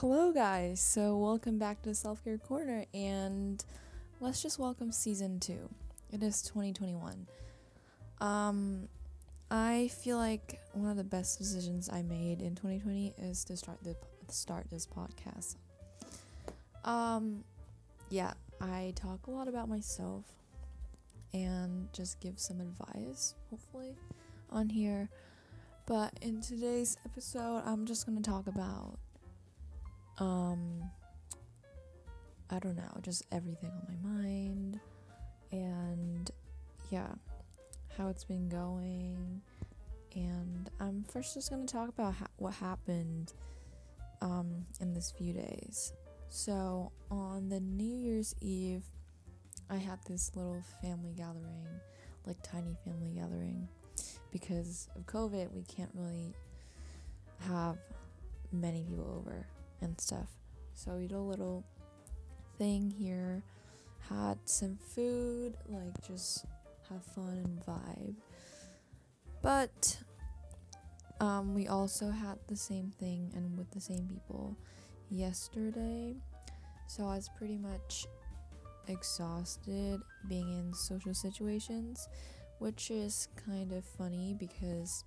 Hello, guys. So, welcome back to Self Care Corner, and let's just welcome season two. It is 2021. Um, I feel like one of the best decisions I made in 2020 is to start the start this podcast. Um, yeah, I talk a lot about myself and just give some advice, hopefully, on here. But in today's episode, I'm just gonna talk about um I don't know, just everything on my mind and yeah, how it's been going. And I'm first just going to talk about ha- what happened um in this few days. So, on the New Year's Eve, I had this little family gathering, like tiny family gathering because of COVID, we can't really have many people over and stuff. So we did a little thing here, had some food, like just have fun and vibe. But um, we also had the same thing and with the same people yesterday. So I was pretty much exhausted being in social situations, which is kind of funny because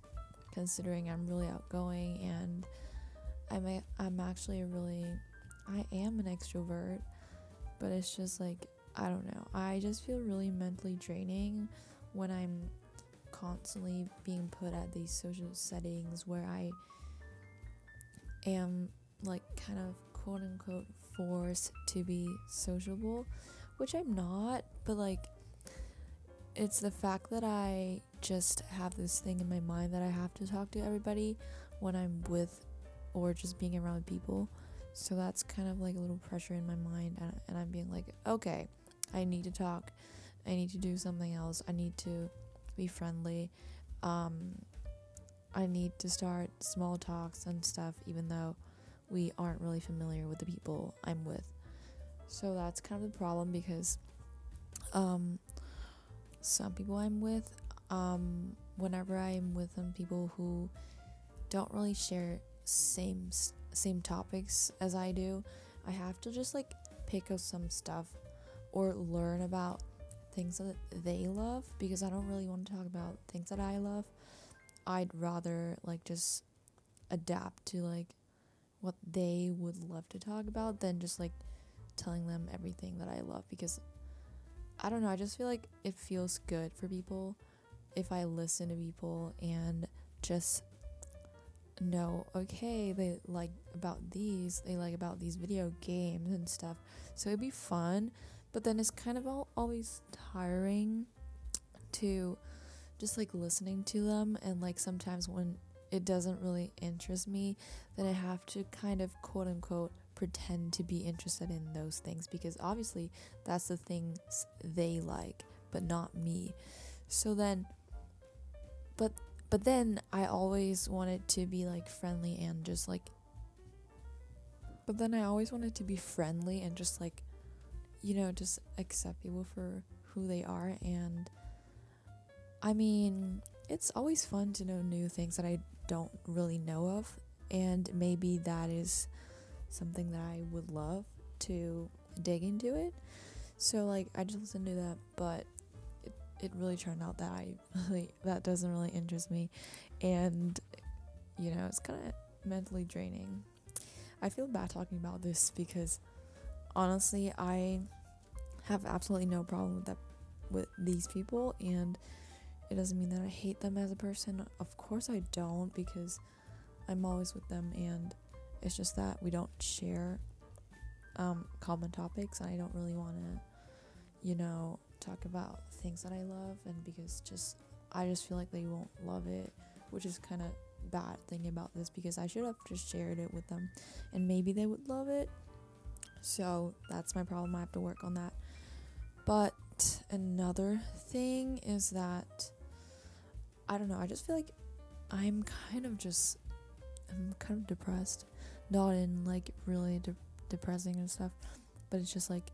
considering I'm really outgoing and I'm a, I'm actually a really I am an extrovert, but it's just like I don't know. I just feel really mentally draining when I'm constantly being put at these social settings where I am like kind of quote unquote forced to be sociable, which I'm not, but like it's the fact that I just have this thing in my mind that I have to talk to everybody when I'm with or just being around people. So that's kind of like a little pressure in my mind, and, and I'm being like, okay, I need to talk, I need to do something else, I need to be friendly, um, I need to start small talks and stuff, even though we aren't really familiar with the people I'm with. So that's kind of the problem because um, some people I'm with, um, whenever I'm with them, people who don't really share same same topics as I do, I have to just like pick up some stuff or learn about things that they love because I don't really want to talk about things that I love. I'd rather like just adapt to like what they would love to talk about than just like telling them everything that I love because I don't know, I just feel like it feels good for people if I listen to people and just know okay they like about these they like about these video games and stuff. So it'd be fun but then it's kind of all, always tiring to just like listening to them. And like sometimes when it doesn't really interest me then i have to kind of quote unquote pretend to be interested in those things because obviously that's the things they like but not me. So then but but then I always wanted to be like friendly and just like. But then I always wanted to be friendly and just like, you know, just accept people for who they are. And I mean, it's always fun to know new things that I don't really know of. And maybe that is something that I would love to dig into it. So, like, I just listened to that, but it really turned out that I really that doesn't really interest me. And you know it's kind of mentally draining. I feel bad talking about this because honestly I have absolutely no problem with that with these people. And it doesn't mean that I hate them as a person. Of course I don't because I'm always with them. And it's just that we don't share um, common topics. And I don't really want to you know talk about things that I love and because just I just feel like they won't love it, which is kind of bad thing about this because I should have just shared it with them and maybe they would love it. So that's my problem. I have to work on that. But another thing is that I don't know, I just feel like I'm kind of just I'm kind of depressed. Not in like really de- depressing and stuff, but it's just like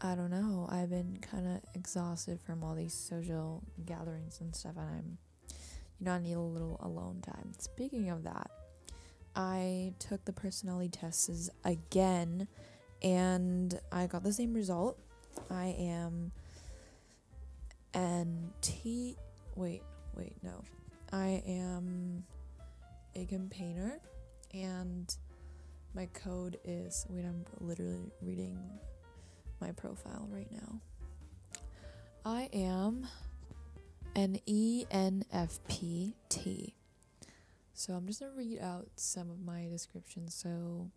I don't know. I've been kind of exhausted from all these social gatherings and stuff, and I'm, you know, I need a little alone time. Speaking of that, I took the personality tests again and I got the same result. I am an T. Wait, wait, no. I am a campaigner and my code is. Wait, I'm literally reading my profile right now. I am an ENFPT. So I'm just going to read out some of my descriptions so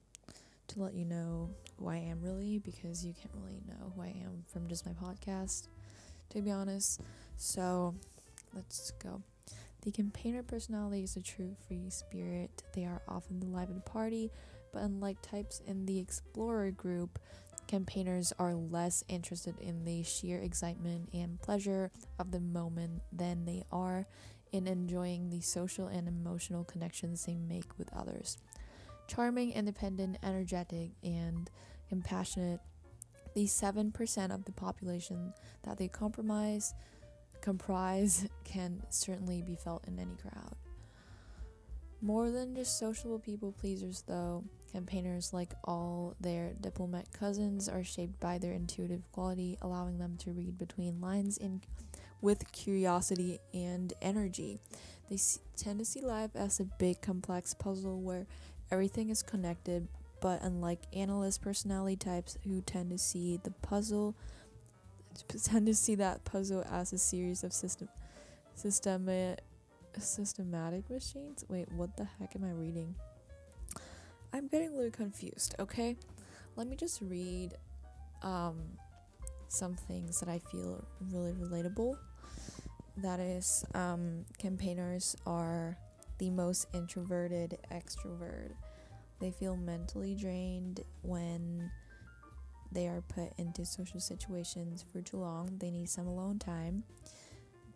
to let you know who I am really because you can't really know who I am from just my podcast to be honest. So let's go. The campaigner personality is a true free spirit. They are often the life of the party, but unlike types in the explorer group, campaigners are less interested in the sheer excitement and pleasure of the moment than they are in enjoying the social and emotional connections they make with others. Charming, independent, energetic, and compassionate, the 7% of the population that they compromise comprise can certainly be felt in any crowd. More than just sociable people pleasers, though, campaigners, like all their diplomat cousins, are shaped by their intuitive quality, allowing them to read between lines in with curiosity and energy. They tend to see life as a big, complex puzzle where everything is connected, but unlike analyst personality types who tend to see the puzzle, tend to see that puzzle as a series of system, systematic, systematic machines. Wait, what the heck am I reading? I'm getting a little confused. Okay, let me just read um, some things that I feel really relatable. That is um, campaigners are the most introverted extrovert. They feel mentally drained when they are put into social situations for too long. They need some alone time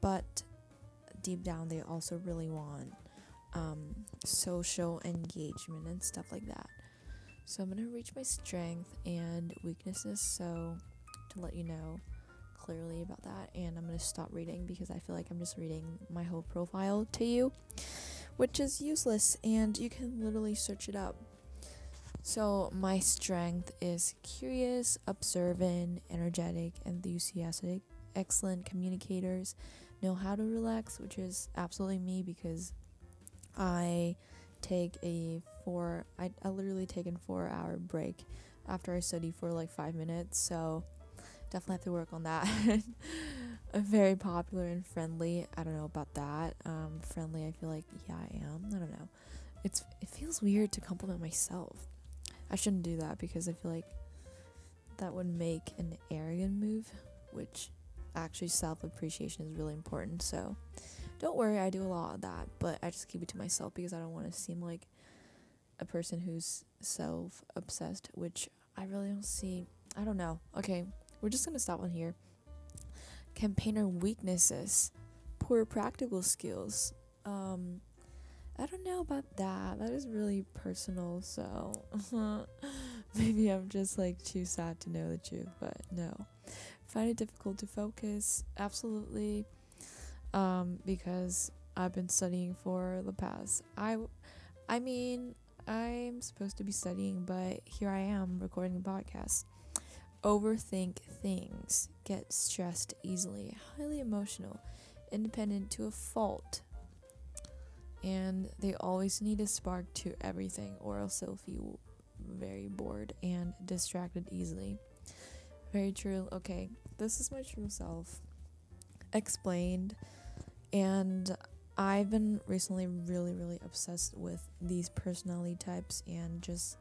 but deep down they also really want um, social engagement and stuff like that so i'm to reach my strength and weaknesses so to let you know clearly about that and I'm to stop reading because I feel like I'm just reading my whole profile to you, which is useless and you can literally search it up. So, my strength is curious, observant, energetic, enthusiastic, excellent communicators, know how to relax, which is absolutely me because I take a four I, I literally take a four hour break after I study for like five minutes. So definitely have to work on that. very popular and friendly. I don't know about that. Um, friendly. I feel like yeah, I am. I don't know. It's it feels weird to compliment myself. I shouldn't do that because I feel like that would make an arrogant move, which actually self appreciation is really important. So don't worry, I do a lot of that, but I just keep it to myself because I don't want to seem like a person who's self obsessed, which I really don't see. I don't know. Okay, we're just gonna stop on here. Campaigner weaknesses, poor practical skills. Um, I don't know about that. That is really personal, so maybe I'm just like too sad to know the truth, but no. Find it difficult to focus, absolutely. Um, because I've been studying for the past. I, I mean, I'm supposed to be studying, but here I am recording a podcast overthink things, get stressed easily, highly emotional, independent to a fault. And they always need a spark to everything, or else they'll feel very bored and distracted easily. Very true. Okay, this is my true self explained. And I've been recently really, really obsessed with these personality types and just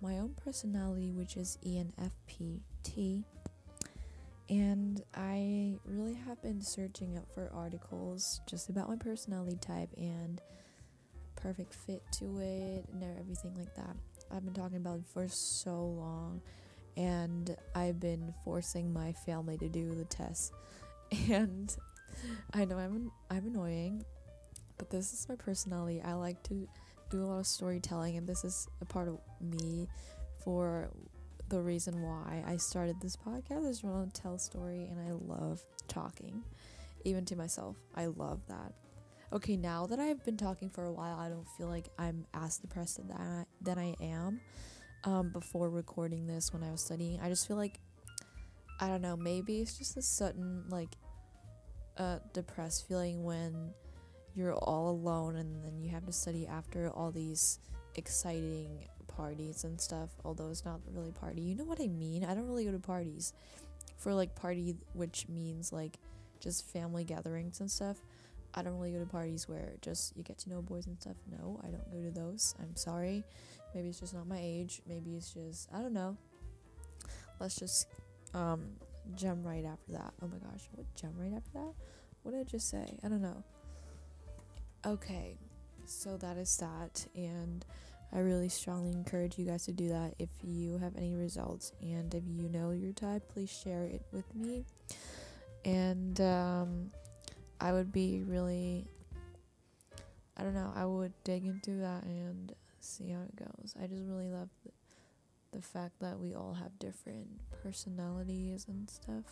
my own personality, which is ENFPT. And I really have been searching up for articles just about my personality type and perfect fit to it and everything like that. I've been talking about it for so long and I've been forcing my family to do the test. And I know I'm I'm annoying, but this is my personality. I like to do a lot of storytelling, and this is a part of me for the reason why I started this podcast. I just want to tell a story, and I love talking, even to myself. I love that. okay, now that I've been talking for a while, I don't feel like I'm as depressed than I, than I am um, before recording this when I was studying. I just feel like, I don't know, maybe it's just a sudden, like, uh, depressed feeling when you're all alone and then you have to study after all these exciting parties and stuff. Although it's not really party. You know what I mean? I don't really go to parties. For like party, which means like just family gatherings and stuff. I don't really go to parties where just you get to know boys and stuff. No, I don't go to those. I'm sorry. Maybe it's just not my age. Maybe it's just I don't know. Let's just um jump right after that. Oh my gosh, what jump right after that? What did I just say? I don't know. Okay, so that is that, and I really strongly encourage you guys to do that if you have any results, and if you know your type, please share it with me. And um, I would be really, I don't know, I would dig into that and see how it goes. I just really love the, fact that we all have different personalities and stuff.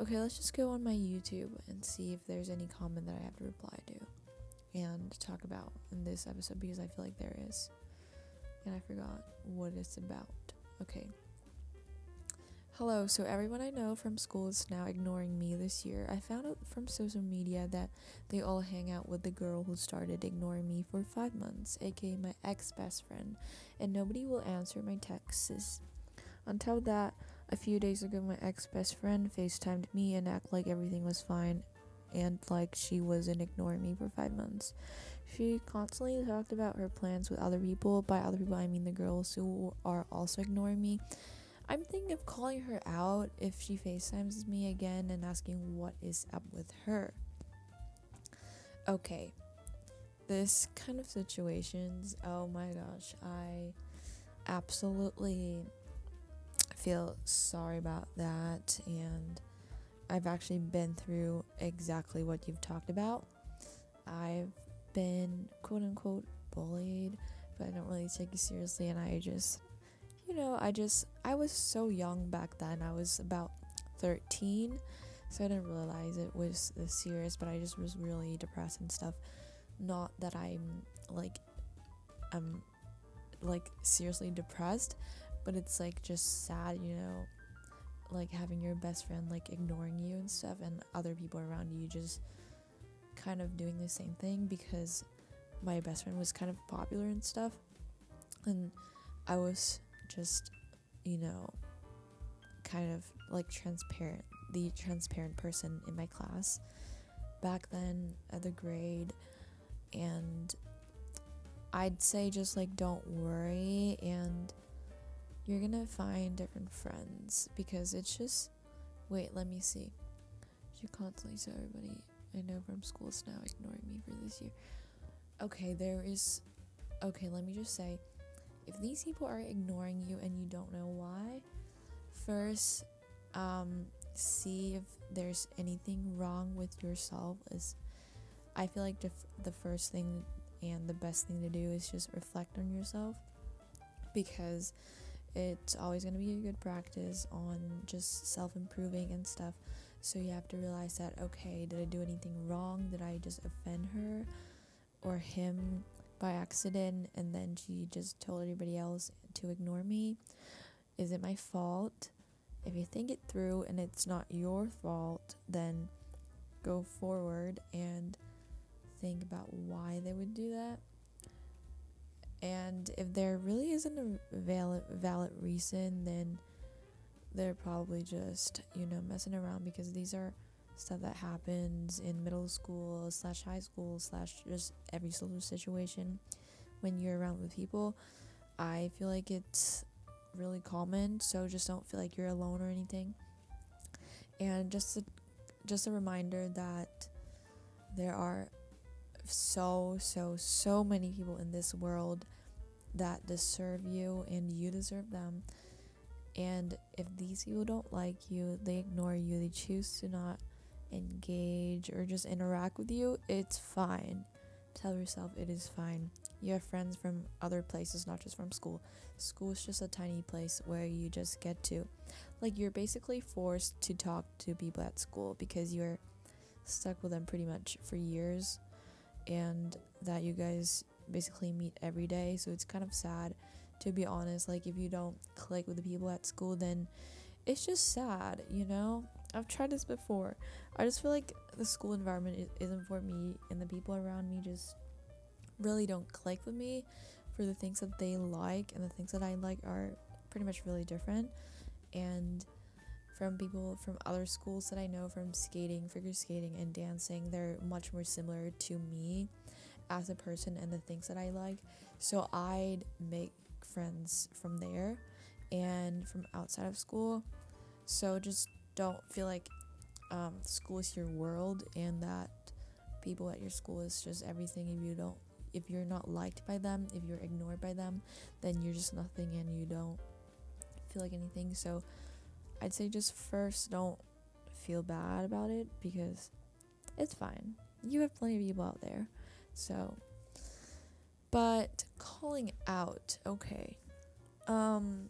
Okay, let's just go on my YouTube and see if there's any comment that I have to reply to and talk about in this episode because I feel like there is. And I forgot what it's about. Okay. Hello, so everyone I know from school is now ignoring me this year. I found out from social media that they all hang out with the girl who started ignoring me for five months, aka my ex best friend, and nobody will answer my texts. Until that, a few days ago, my ex best friend FaceTimed me and acted like everything was fine and like she wasn't ignoring me for five months. She constantly talked about her plans with other people. By other people, I mean the girls who are also ignoring me. I'm thinking of calling her out if she FaceTimes me again and asking what is up with her. Okay, this kind of situations, oh my gosh, I absolutely feel sorry about that and I've actually been through exactly what you've talked about. I've been quote unquote bullied, but I don't really take it seriously and I just you know, I just I was so young back then. I was about 13, so I didn't realize it was this serious, but I just was really depressed and stuff. Not that I'm like I'm like seriously depressed, but it's like just sad, you know, like having your best friend like ignoring you and stuff and other people around you just kind of doing the same thing because my best friend was kind of popular and stuff and I was just you know kind of like transparent the transparent person in my class. Back then at the grade and I'd say just like don't worry and you're gonna find different friends because it's just wait let me see. She constantly said everybody i know from school is now ignoring me for this year. Okay there is okay let me just say if these people are ignoring you and you don't know why first um see if there's anything wrong with yourself is i feel like the, the first thing and the best thing to do is just reflect on yourself because it's always going to be a good practice on just self improving and stuff. So you have to realize that, okay, did I do anything wrong? Did I just offend her or him by accident? And then she just told everybody else to ignore me? Is it my fault? If you think it through and it's not your fault, then go forward and think about why they would do that and if there really isn't a valid valid reason, then they're probably just you know messing around because these are stuff that happens in middle school slash high school slash just every social situation when you're around with people. I feel like it's really common, so just don't feel like you're alone or anything. And just a, just a reminder that there are so, so, so many people in this world that deserve you and you deserve them. And if these people don't like you, they ignore you, they choose to not engage or just interact with you, it's fine. Tell yourself it is fine. You have friends from other places, not just from school. School is just a tiny place where you just get to. Like, you're basically forced to talk to people at school because you're stuck with them pretty much for years and that you guys basically meet every day. So it's kind of sad to be honest. Like if you don't click with the people at school then it's just sad, you know? I've tried this before. I just feel like the school environment isn't for me and the people around me just really don't click with me for the things that they like and the things that I like are pretty much really different and from people from other schools that I know from skating, figure skating and dancing, they're much more similar to me as a person and the things that I like. So I'd make friends from there and from outside of school. So just don't feel like um, school is your world and that people at your school is just everything. If you don't if you're not liked by them if you're ignored by them then you're just nothing and you don't feel like anything. So i'd say just first don't feel bad about it because it's fine. You have plenty of people out there. So but calling out okay. Um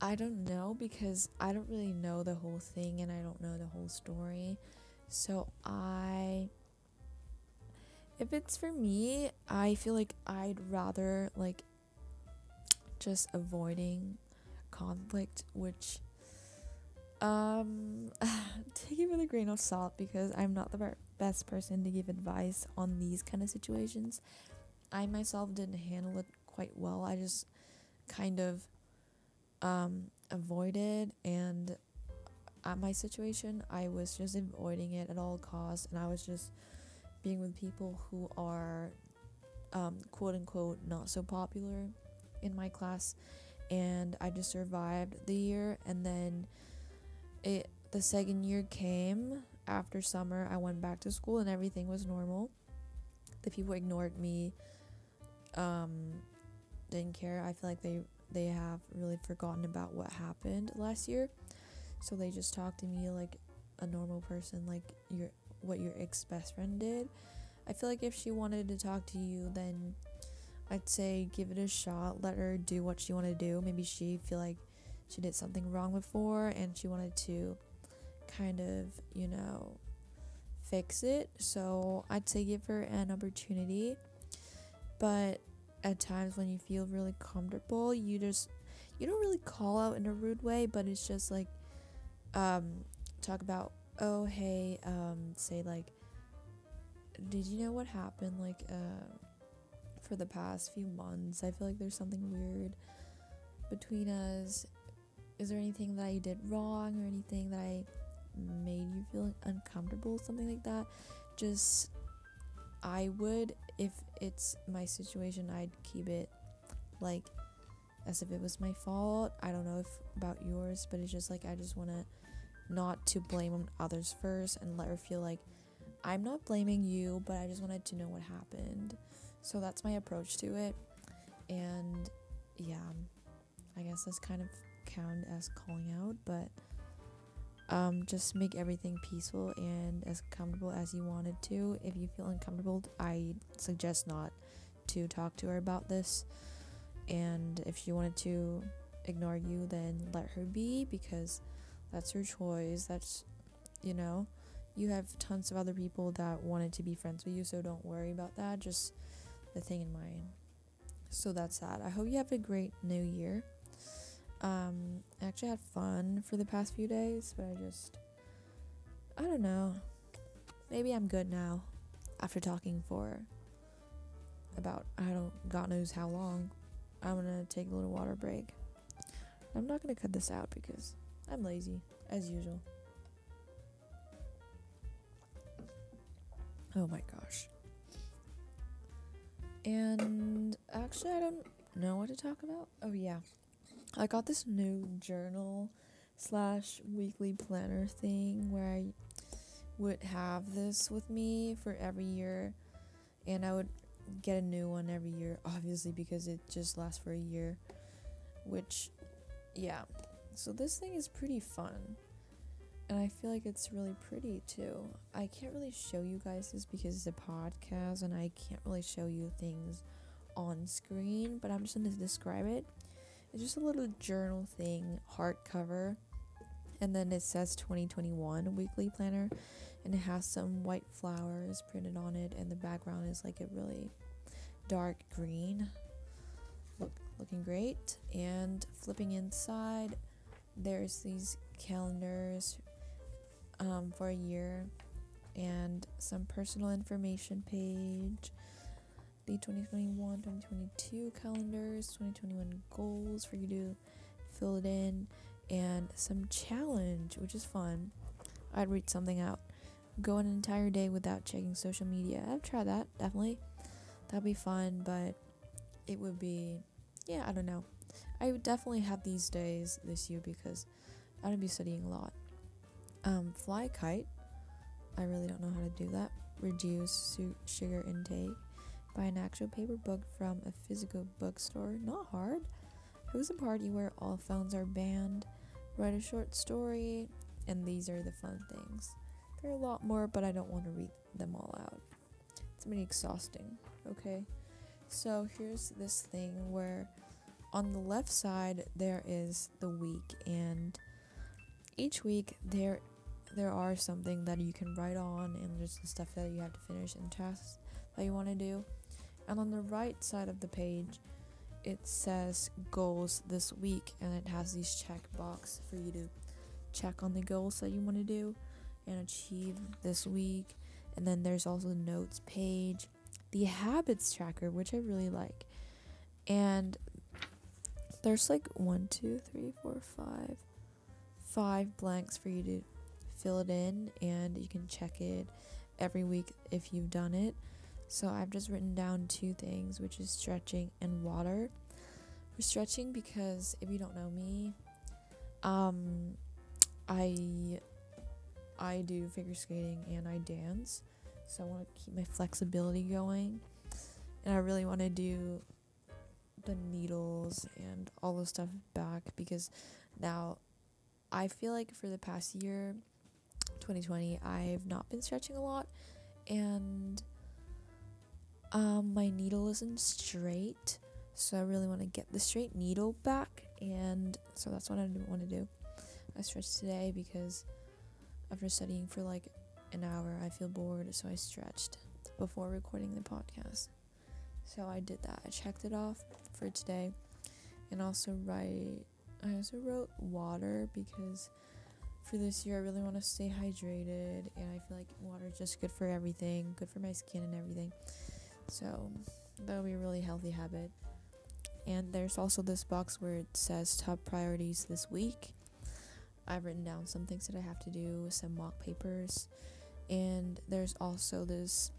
I don't know because I don't really know the whole thing and I don't know the whole story. So I if it's for me, I feel like I'd rather like just avoiding conflict which um take it with a grain of salt because I'm not the best person to give advice on these kind of situations. I myself didn't handle it quite well. I just kind of um, avoided and at my situation i was just avoiding it at all costs and i was just being with people who are um, quote unquote not so popular in my class and i just survived the year and then it the second year came after summer i went back to school and everything was normal. The people ignored me um, didn't care. I feel like they they have really forgotten about what happened last year. So they just talk to me like a normal person, like your what your ex best friend did. I feel like if she wanted to talk to you, then I'd say give it a shot. Let her do what she wanted to do. Maybe she feel like she did something wrong before and she wanted to kind of, you know, fix it. So I'd say give her an opportunity. But at times when you feel really comfortable, you just you don't really call out in a rude way, but it's just like um talk about oh hey um say like did you know what happened like uh for the past few months? I feel like there's something weird between us. Is there anything that I did wrong or anything that I made you feel uncomfortable, something like that? Just I would if it's my situation, I'd keep it like as if it was my fault. I don't know if about yours, but it's just like I just want to not to blame others first and let her feel like I'm not blaming you, but I just wanted to know what happened. So that's my approach to it. And yeah, I guess that's kind of count as calling out, but um, just make everything peaceful and as comfortable as you wanted to. If you feel uncomfortable, I suggest not to talk to her about this. And if she wanted to ignore you, then let her be because that's her choice. That's, you know, you have tons of other people that wanted to be friends with you, so don't worry about that. Just the thing in mind. So that's that. I hope you have a great new year. Um, I actually had fun for the past few days, but I just, I don't know. Maybe I'm good now after talking for about, I don't, God knows how long. I'm gonna take a little water break. I'm not gonna cut this out because I'm lazy, as usual. Oh my gosh. And actually, I don't know what to talk about. Oh, yeah. I got this new journal slash weekly planner thing where I would have this with me for every year and I would get a new one every year obviously because it just lasts for a year which yeah so this thing is pretty fun and I feel like it's really pretty too. I can't really show you guys this because it's a podcast and I can't really show you things on screen, but I'm just going to describe it. Just a little journal thing, hardcover, And then it says 2021 weekly planner and it has some white flowers printed on it and the background is like a really dark green. Look looking great. And flipping inside there's these calendars um, for a year and some personal information page the 2021 2022 calendars 2021 goals for you to fill it in and some challenge which is fun. I'd read something out. Go an entire day without checking social media. I've tried that definitely. That'd be fun but it would be yeah i don't know. I would definitely have these days this year because i'm gonna be studying a lot. Um fly kite. I really don't know how to do that. Reduce sugar intake. Buy an actual paper book from a physical bookstore. Not hard. Host a party where all phones are banned. Write a short story. And these are the fun things. There are a lot more, but I don't want to read them all out. It's pretty exhausting, okay? So here's this thing where on the left side there is the week, and each week there there are something that you can write on and just the stuff that you have to finish and tasks that you want to do. And on the right side of the page, it says goals this week and it has these check box for you to check on the goals that you want to do and achieve this week. And then there's also the notes page, the habits tracker, which I really like. And there's like one, two, three, four, five, five blanks for you to fill it in and you can check it every week if you've done it. So I've just written down two things, which is stretching and water. For stretching because if you don't know me, um I I do figure skating and I dance. So I want to keep my flexibility going. And I really want to do the needles and all the stuff back because now I feel like for the past year 2020 I've not been stretching a lot and um, my needle isn't straight so I really want to get the straight needle back and so that's what I want to do. I stretched today because after studying for like an hour I feel bored so I stretched before recording the podcast. So I did that. I checked it off for today and also write I also wrote water because for this year, I really want to stay hydrated, and I feel like water is just good for everything, good for my skin and everything. So that'll be a really healthy habit. And there's also this box where it says top priorities this week. I've written down some things that I have to do, some mock papers, and there's also this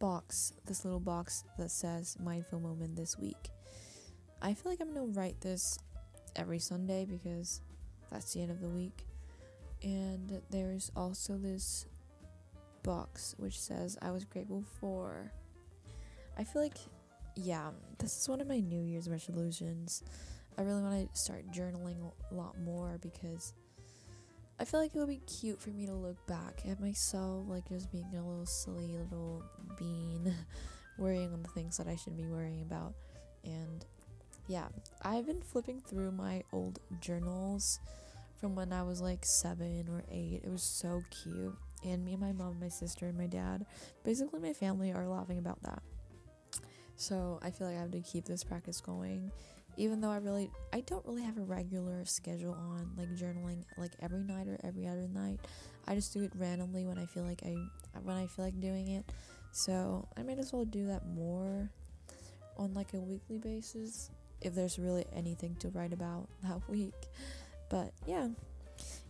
box, this little box that says mindful moment this week. I feel like I'm gonna write this every Sunday because that's the end of the week and there's also this box which says I was grateful for. I feel like, yeah, this is one of my New Year's resolutions. I really want to start journaling a lot more because I feel like it would be cute for me to look back at myself, like just being a little silly little bean, worrying on the things that I shouldn't be worrying about. And yeah, I've been flipping through my old journals from when I was like seven or eight. It was so cute. And me and my mom, my sister, and my dad, basically my family, are laughing about that. So I feel like I have to keep this practice going. Even though I really, I don't really have a regular schedule on like journaling like every night or every other night. I just do it randomly when I feel like I, when I feel like doing it. So I might as well do that more on like a weekly basis if there's really anything to write about that week. But yeah.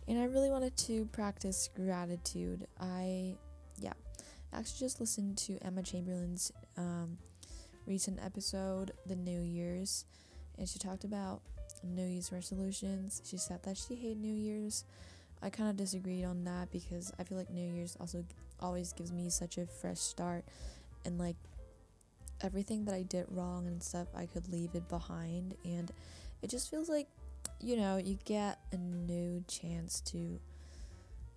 And I really wanted to practice gratitude. I, yeah, actually just listened to Emma Chamberlain's um, recent episode, The New Year's, and she talked about New Year's resolutions. She said that she hated New Year's. I kind of disagreed on that because I feel like New Year's also always gives me such a fresh start and like everything that I did wrong and stuff, I could leave it behind. And it just feels like you know, you get a new chance to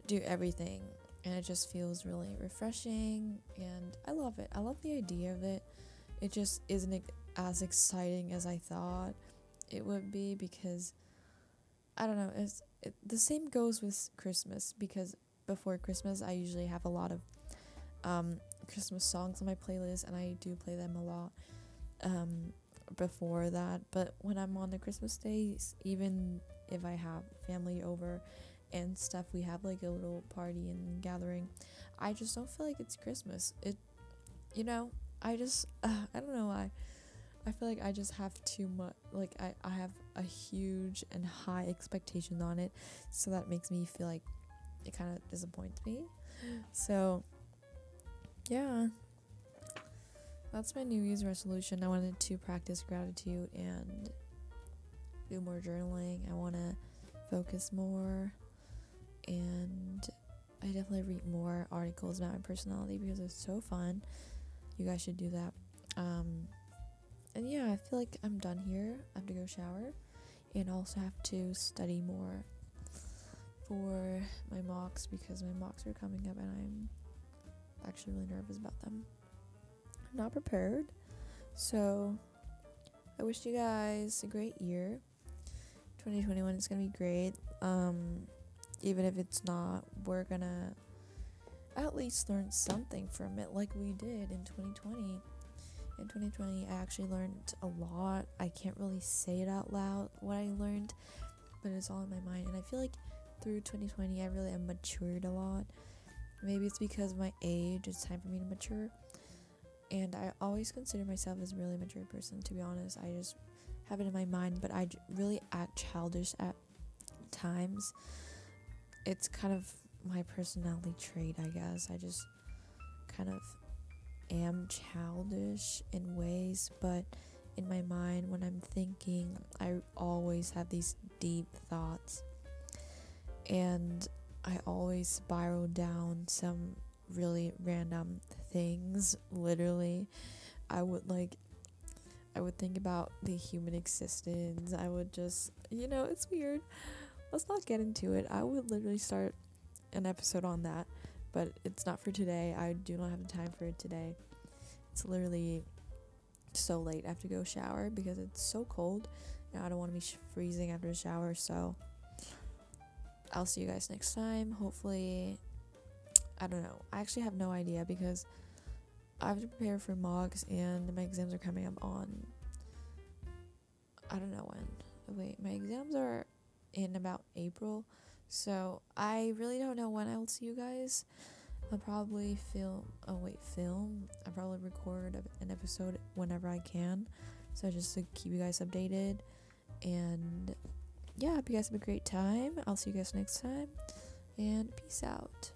do everything and it just feels really refreshing and I love it. I love the idea of it. It just isn't as exciting as I thought it would be because I don't know. It's it, the same goes with Christmas because before Christmas I usually have a lot of um, Christmas songs on my playlist and I do play them a lot um, before that. But when I'm on the Christmas days, even if I have family over and stuff, we have like a little party and gathering. I just don't feel like it's Christmas. It, you know, I just uh, I don't know why. I feel like I just have too much. Like I I have a huge and high expectations on it, so that makes me feel like it kind of disappoints me. So yeah, that's my New Year's resolution. I wanted to practice gratitude and do more journaling. I want to focus more and I definitely read more articles about my personality because it's so fun. You guys should do that. Um, and yeah, I feel like I'm done here. I have to go shower and also have to study more for my mocks because my mocks are coming up and I'm actually really nervous about them. I'm not prepared. So I wish you guys a great year. 2021 is going to be great. Um even if it's not, we're going to at least learn something from it like we did in 2020. In 2020, I actually learned a lot. I can't really say it out loud what I learned, but it's all in my mind. And I feel like through 2020, I really have matured a lot. Maybe it's because my age, it's time for me to mature. And I always consider myself as a really mature person, to be honest. I just have it in my mind, but I really act childish at times. It's kind of my personality trait, I guess. I just kind of am childish in ways, but in my mind, when I'm thinking, I always have these deep thoughts. And I always spiral down some really random things. Literally, I would like, I would think about the human existence. I would just, you know, it's weird. Let's not get into it. I would literally start an episode on that, but it's not for today. I do not have the time for it today. It's literally so late. I have to go shower because it's so cold and I don't want to be sh- freezing after a shower. So I'll see you guys next time. Hopefully, I don't know. I actually have no idea because I have to prepare for mocks and my exams are coming up on. I don't know when. Wait, my exams are in about April. So I really don't know when I'll see you guys. I'll probably film. Oh wait, film. I'll probably record an episode whenever I can. So just to keep you guys updated. And yeah, hope you guys have a great time. I'll see you guys next time. And peace out.